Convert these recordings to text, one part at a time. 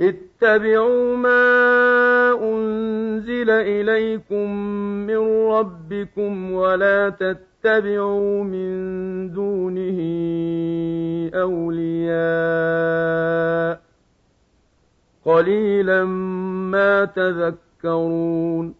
اتبعوا ما أنزل إليكم من ربكم ولا تتبعوا من دونه أولياء. قليلا ما تذكرون.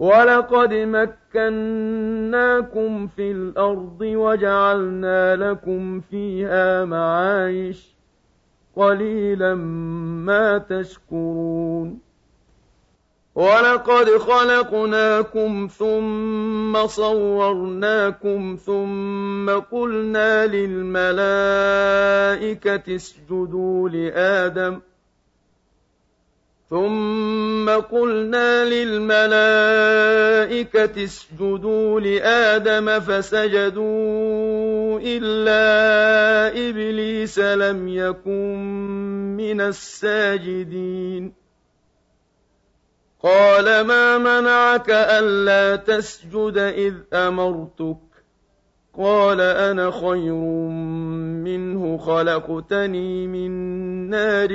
ولقد مكناكم في الأرض وجعلنا لكم فيها معايش قليلا ما تشكرون. ولقد خلقناكم ثم صورناكم ثم قلنا للملائكة اسجدوا لآدم ثم قلنا للملائكة اسجدوا لآدم فسجدوا إلا إبليس لم يكن من الساجدين قال ما منعك ألا تسجد إذ أمرتك قال أنا خير منه خلقتني من نار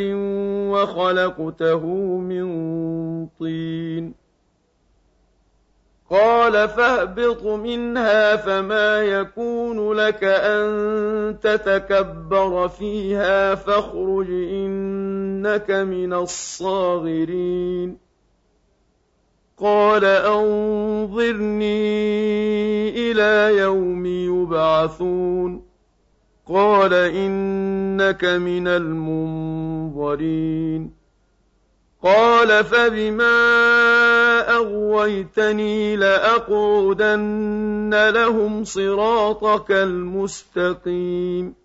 وخلقته من طين. قال فاهبط منها فما يكون لك أن تتكبر فيها فاخرج إنك من الصاغرين. قال أنظرني إلى يوم يبعثون. قال إنك من المنظرين. قال فبما أغويتني لأقعدن لهم صراطك المستقيم.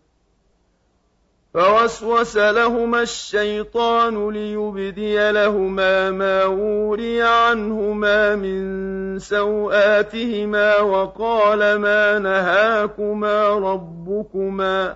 فوسوس لهما الشيطان ليبدي لهما ما وري عنهما من سوآتهما وقال ما نهاكما ربكما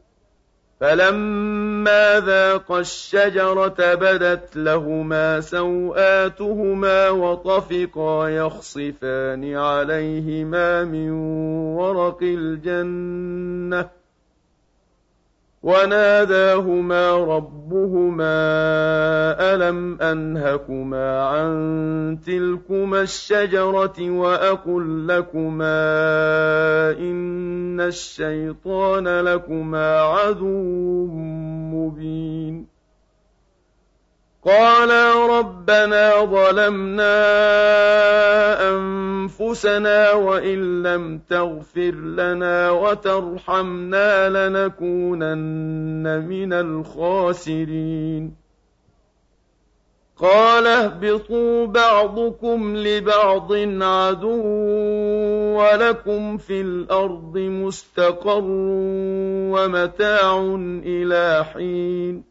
فلما ذاقا الشجرة بدت لهما سوآتهما وطفقا يخصفان عليهما من ورق الجنة وناداهما ربهما ألم أنهكما عن تلكما الشجرة وأقل لكما إن الشيطان لكما عدو مبين قالا ربنا ظلمنا أنفسنا وإن لم تغفر لنا وترحمنا لنكونن من الخاسرين قال اهبطوا بعضكم لبعض عدو ولكم في الأرض مستقر ومتاع إلى حين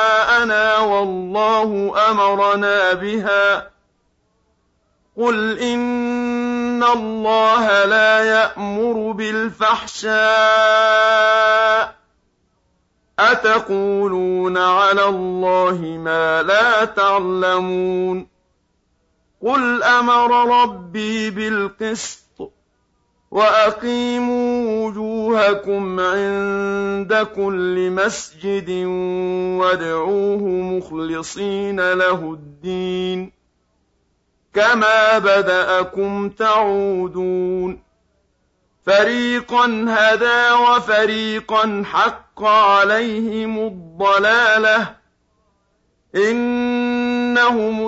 والله أمرنا بها قل إن الله لا يأمر بالفحشاء أتقولون على الله ما لا تعلمون قل أمر ربي بالقسط وأقيموا وجوهكم عند كل مسجد وادعوه مخلصين له الدين كما بدأكم تعودون فريقا هدى وفريقا حق عليهم الضلاله إنهم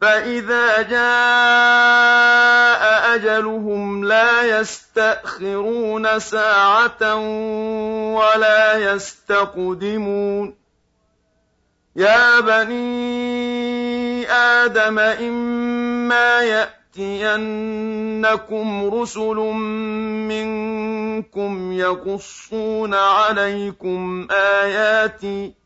فإذا جاء أجلهم لا يستأخرون ساعة ولا يستقدمون يا بني آدم إما يأتينكم رسل منكم يقصون عليكم آياتي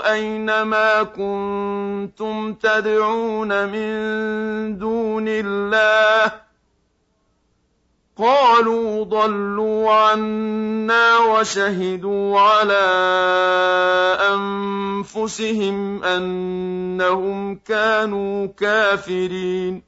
أين ما كنتم تدعون من دون الله قالوا ضلوا عنا وشهدوا على أنفسهم أنهم كانوا كافرين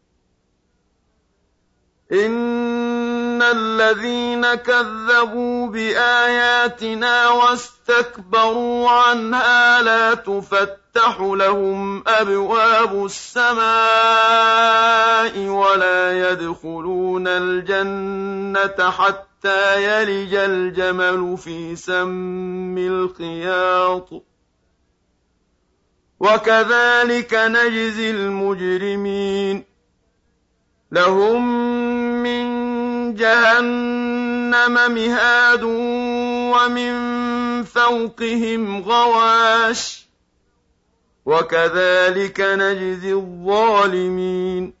إن الذين كذبوا بآياتنا واستكبروا عنها لا تفتح لهم أبواب السماء ولا يدخلون الجنة حتى يلج الجمل في سم الخياط. وكذلك نجزي المجرمين. لهم من جهنم مهاد ومن فوقهم غواش وكذلك نجزي الظالمين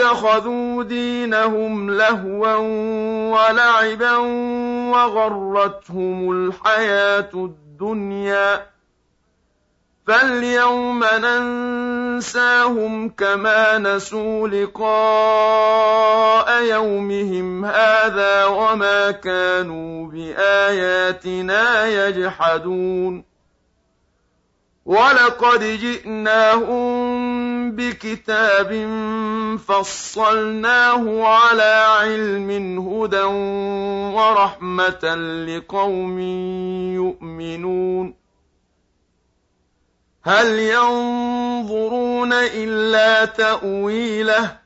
اتخذوا دينهم لهوا ولعبا وغرتهم الحياة الدنيا. فاليوم ننساهم كما نسوا لقاء يومهم هذا وما كانوا بآياتنا يجحدون. ولقد جئناهم بكتاب فصلناه على علم هدى ورحمة لقوم يؤمنون. هل ينظرون إلا تأويله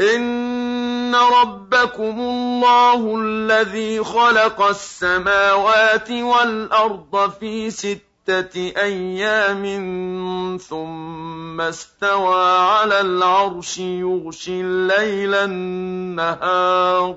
إِنَّ رَبَّكُمُ اللَّهُ الَّذِي خَلَقَ السَّمَاوَاتِ وَالْأَرْضَ فِي سِتَّةِ أَيَّامٍ ثُمَّ اسْتَوَىٰ عَلَى الْعَرْشِ يُغْشِي اللَّيْلَ النَّهَارَ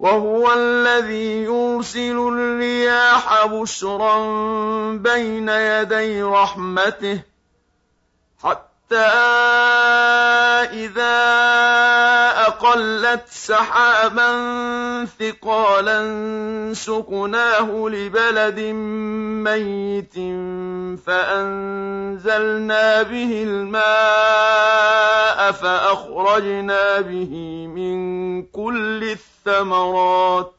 وهو الذي يرسل الرياح بشرا بين يدي رحمته حتى إذا أقلت سحابا ثقالا سقناه لبلد ميت فأنزلنا به الماء فأخرجنا به من كل الثمرات.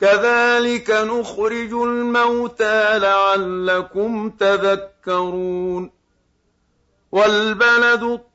كذلك نخرج الموتى لعلكم تذكرون. والبلد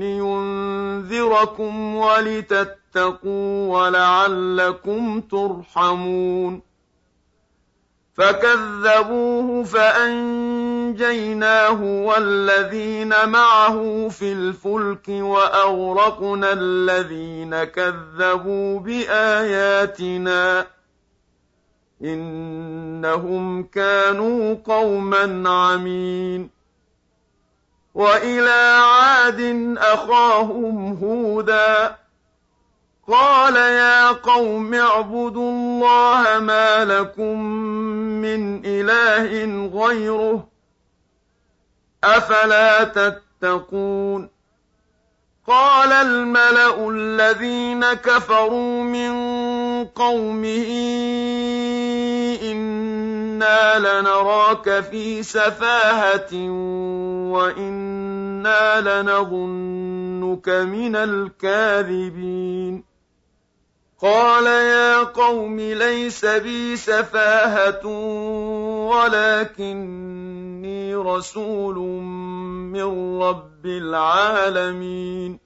لِيُنذِرَكُمْ وَلِتَتَّقُوا وَلَعَلَّكُمْ تُرْحَمُونَ فَكَذَّبُوهُ فَأَنجَيْنَاهُ وَالَّذِينَ مَعَهُ فِي الْفُلْكِ وَأَغْرَقْنَا الَّذِينَ كَذَّبُوا بِآيَاتِنَا ۚ إِنَّهُمْ كَانُوا قَوْمًا عَمِينَ وَإِلَىٰ عَادٍ أَخَاهُمْ هُودًا قَالَ يَا قَوْمِ اعْبُدُوا اللَّهَ مَا لَكُم مِّنْ إِلَٰهٍ غَيْرُهُ ۖ أَفَلَا تَتَّقُونَ قَالَ الْمَلَأُ الَّذِينَ كَفَرُوا مِن قَوْمِهِ إِنَّا لَنَرَاكَ فِي سَفَاهَةٍ وَإِنَّا لَنَظُنُّكَ مِنَ الْكَاذِبِينَ قَالَ يَا قَوْمِ لَيْسَ بِي سَفَاهَةٌ وَلَٰكِنِّي رَسُولٌ مِّن رَّبِّ الْعَالَمِينَ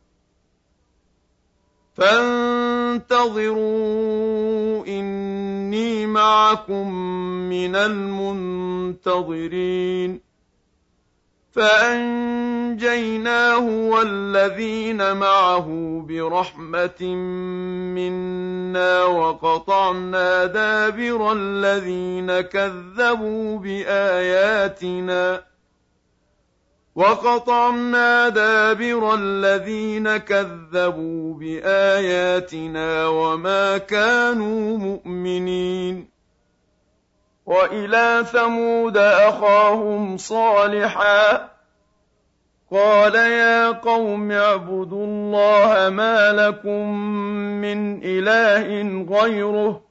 فانتظروا إني معكم من المنتظرين. فأنجيناه والذين معه برحمة منا وقطعنا دابر الذين كذبوا بآياتنا. وقطعنا دابر الذين كذبوا بآياتنا وما كانوا مؤمنين. وإلى ثمود أخاهم صالحا. قال يا قوم اعبدوا الله ما لكم من إله غيره.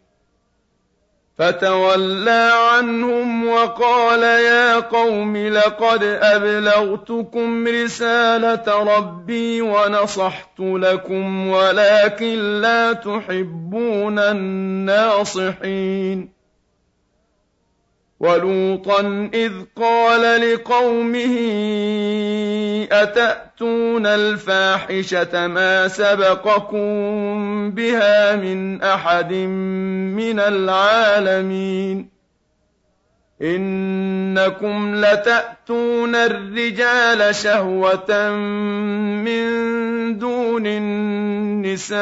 فتولى عنهم وقال يا قوم لقد أبلغتكم رسالة ربي ونصحت لكم ولكن لا تحبون الناصحين. ولوطا إذ قال لقومه أتأتون الفاحشة ما سبقكم بها من أحد من العالمين؟ إن إنكم لتأتون الرجال شهوة من دون النساء.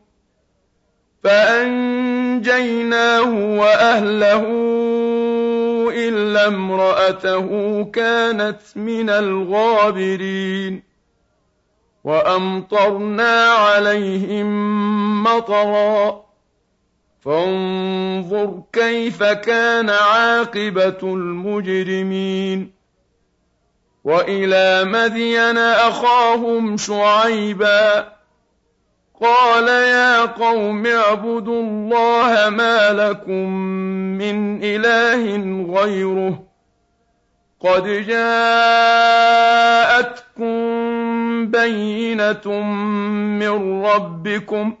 فأنجيناه وأهله إلا امرأته كانت من الغابرين وأمطرنا عليهم مطرًا فانظر كيف كان عاقبة المجرمين وإلى مدين أخاهم شعيبا قال يا قوم اعبدوا الله ما لكم من إله غيره قد جاءتكم بينة من ربكم ۖ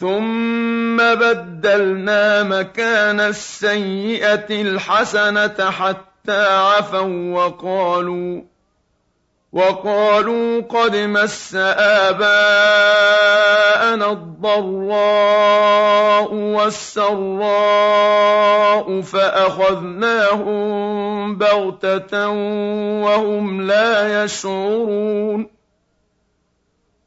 ثم بدلنا مكان السيئة الحسنة حتى عفوا وقالوا وقالوا قد مس آباءنا الضراء والسراء فأخذناهم بغتة وهم لا يشعرون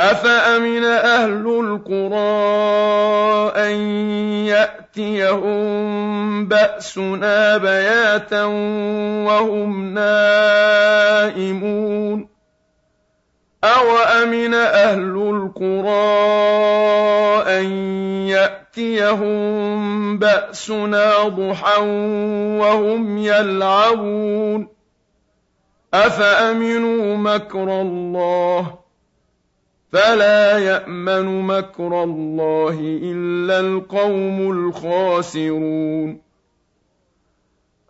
أفأمن أهل القرى أن يأتيهم بأسنا بياتا وهم نائمون أوأمن أهل القرى أن يأتيهم بأسنا ضحى وهم يلعبون أفأمنوا مكر الله ۖ فلا يأمن مكر الله إلا القوم الخاسرون.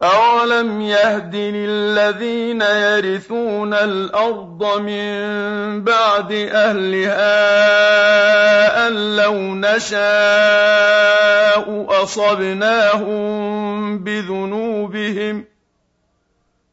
أولم يهد للذين يرثون الأرض من بعد أهلها أن لو نشاء أصبناهم بذنوبهم ۖ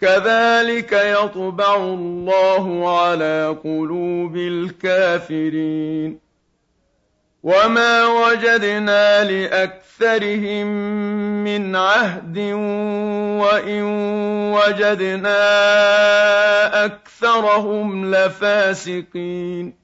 كذلك يطبع الله على قلوب الكافرين. وما وجدنا لأكثرهم من عهد وإن وجدنا أكثرهم لفاسقين.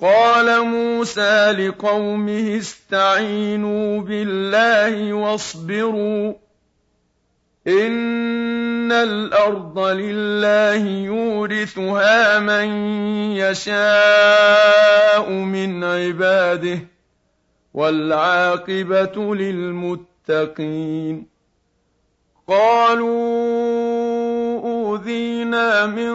قال موسى لقومه استعينوا بالله واصبروا إن الأرض لله يورثها من يشاء من عباده والعاقبة للمتقين قالوا أوذينا من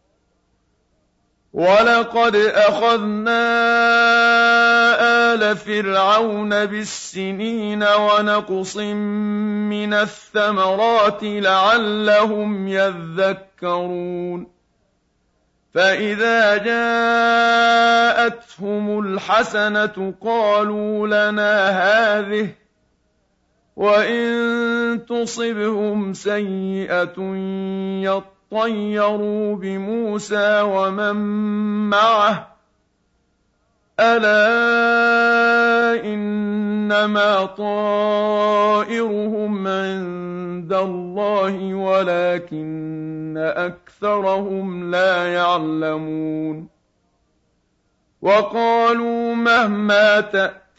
ولقد أخذنا آل فرعون بالسنين ونقص من الثمرات لعلهم يذكرون فإذا جاءتهم الحسنة قالوا لنا هذه وإن تصبهم سيئة يطلقون طيروا بموسى ومن معه. ألا إن إنما طائرهم عند الله ولكن أكثرهم لا يعلمون. وقالوا مهما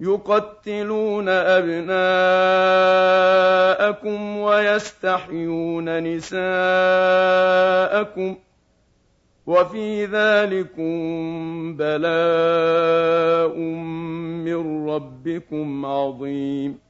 يقتلون أبناءكم ويستحيون نساءكم وفي ذلكم بلاء من ربكم عظيم.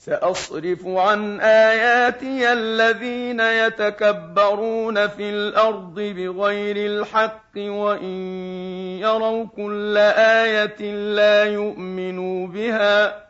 سأصرف عن آياتي الذين يتكبرون في الأرض بغير الحق وإن يروا كل آية لا يؤمنوا بها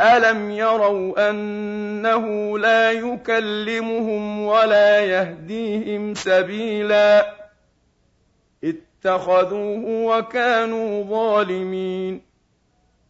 أَلَمْ يَرَوْا أَنَّهُ لَا يُكَلِّمُهُمْ وَلَا يَهْدِيهِمْ سَبِيلًا اتَّخَذُوهُ وَكَانُوا ظَالِمِينَ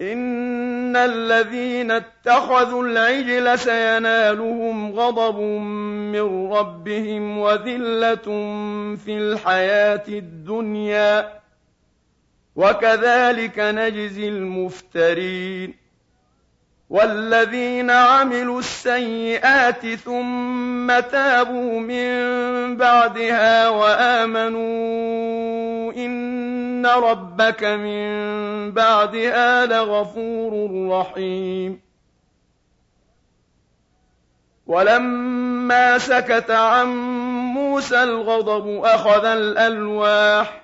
إِنَّ الَّذِينَ اتَّخَذُوا الْعِجْلَ سَيَنَالُهُمْ غَضَبٌ مِّن رَّبِّهِمْ وَذِلَّةٌ فِي الْحَيَاةِ الدُّنْيَا ۚ وَكَذَٰلِكَ نَجْزِي الْمُفْتَرِينَ وَالَّذِينَ عَمِلُوا السَّيِّئَاتِ ثُمَّ تَابُوا مِن بَعْدِهَا وَآمَنُوا إِنَّ رَبَّكَ مِن بَعْدِهَا لَغَفُورٌ رَّحِيمٌ وَلَمَّا سَكَتَ عَن مُّوسَى الْغَضَبُ أَخَذَ الْأَلْوَاحَ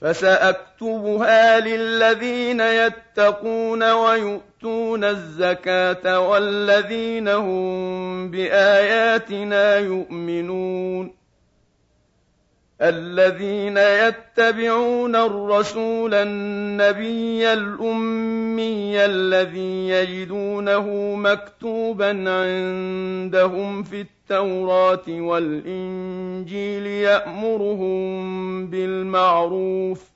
فسأكتبها للذين يتقون ويؤتون الزكاة والذين هم بآياتنا يؤمنون. الذين يتبعون الرسول النبي الأمي الذي يجدونه مكتوبا عندهم في التوراة والإنجيل يأمرهم بالمعروف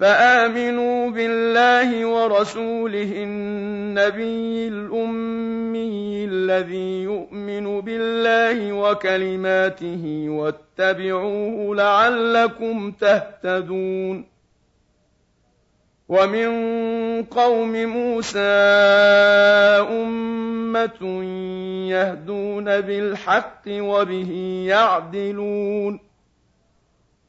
فآمنوا بالله ورسوله النبي الأمي الذي يؤمن بالله وكلماته واتبعوه لعلكم تهتدون ومن قوم موسى أمة يهدون بالحق وبه يعدلون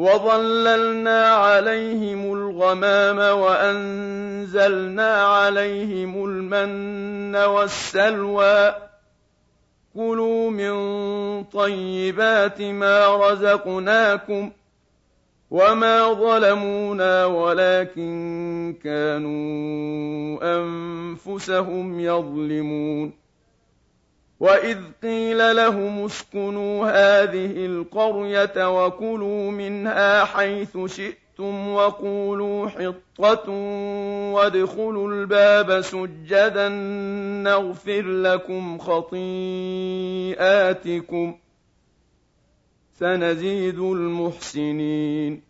وظللنا عليهم الغمام وأنزلنا عليهم المن والسلوى. كلوا من طيبات ما رزقناكم وما ظلمونا ولكن كانوا أنفسهم يظلمون. وإذ قيل لهم اسكنوا هذه القرية وكلوا منها حيث شئتم وقولوا حطة وادخلوا الباب سجدا نغفر لكم خطيئاتكم سنزيد المحسنين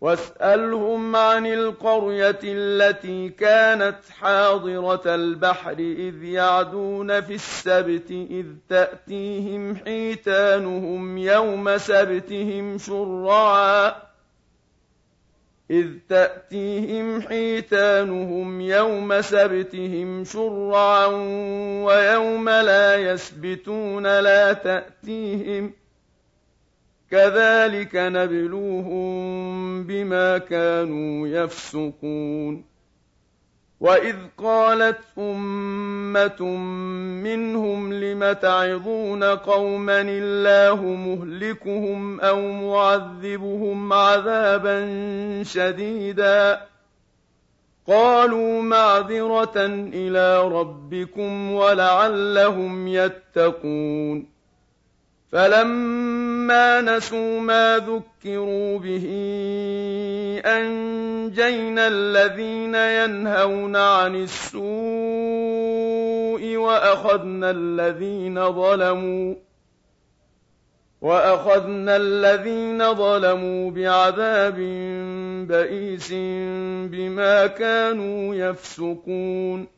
واسألهم عن القرية التي كانت حاضرة البحر إذ يعدون في السبت إذ تأتيهم حيتانهم يوم سبتهم شرعا إذ تأتيهم حيتانهم يوم سبتهم شرعا ويوم لا يسبتون لا تأتيهم ۖ كذلك نبلوهم بما كانوا يفسقون. وإذ قالت أمة منهم لم تعظون قوما الله مهلكهم أو معذبهم عذابا شديدا؟ قالوا معذرة إلى ربكم ولعلهم يتقون. فَلَمَّا نَسُوا مَا ذُكِّرُوا بِهِ أَنجَيْنَا الَّذِينَ يَنْهَوْنَ عَنِ السُّوءِ وَأَخَذْنَا الَّذِينَ ظَلَمُوا وَأَخَذْنَا الَّذِينَ ظَلَمُوا بِعَذَابٍ بَئِيسٍ بِمَا كَانُوا يَفْسُقُونَ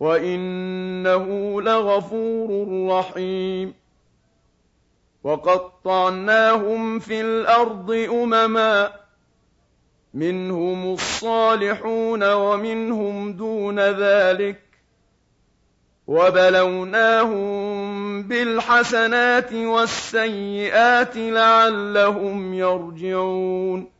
وَإِنَّهُ لَغَفُورٌ رَّحِيمٌ وَقَطَّعْنَاهُمْ فِي الْأَرْضِ أُمَمًا مِّنْهُمُ الصَّالِحُونَ وَمِنْهُمْ دُونَ ذَٰلِكَ وَبَلَوْنَاهُم بِالْحَسَنَاتِ وَالسَّيِّئَاتِ لَعَلَّهُمْ يَرْجِعُونَ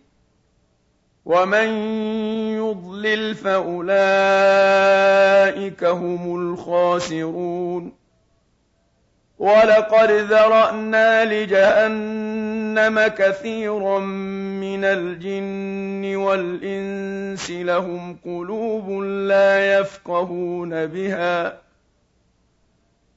ومن يضلل فاولئك هم الخاسرون ولقد ذرانا لجهنم كثيرا من الجن والانس لهم قلوب لا يفقهون بها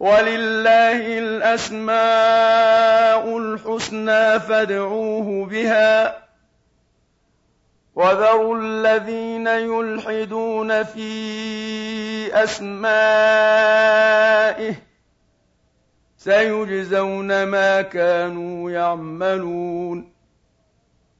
ولله الأسماء الحسنى فادعوه بها وذروا الذين يلحدون في أسمائه سيجزون ما كانوا يعملون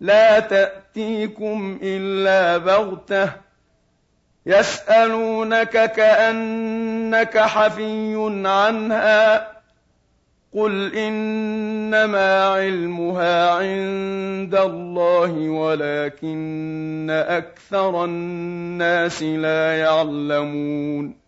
لا تأتيكم إلا بغتة يسألونك كأنك حفي عنها قل إنما علمها عند الله ولكن أكثر الناس لا يعلمون.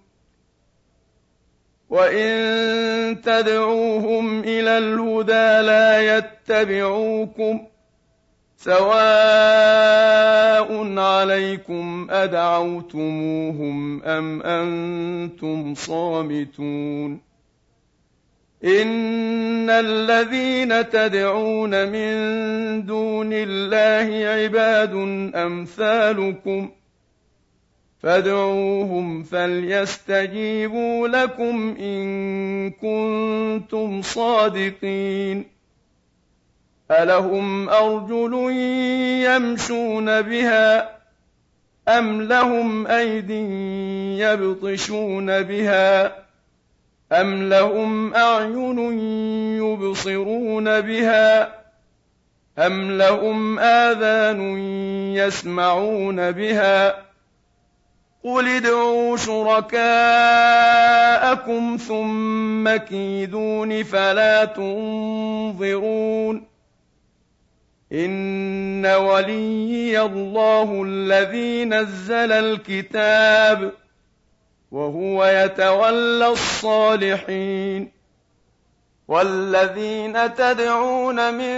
وإن تدعوهم إلى الهدى لا يتبعوكم سواء عليكم أدعوتموهم أم أنتم صامتون إن الذين تدعون من دون الله عباد أمثالكم فادعوهم فليستجيبوا لكم إن كنتم صادقين. ألهم أرجل يمشون بها أم لهم أيد يبطشون بها أم لهم أعين يبصرون بها أم لهم آذان يسمعون بها قل ادعوا شركاءكم ثم كيدون فلا تنظرون إن وليي الله الذي نزل الكتاب وهو يتولى الصالحين والذين تدعون من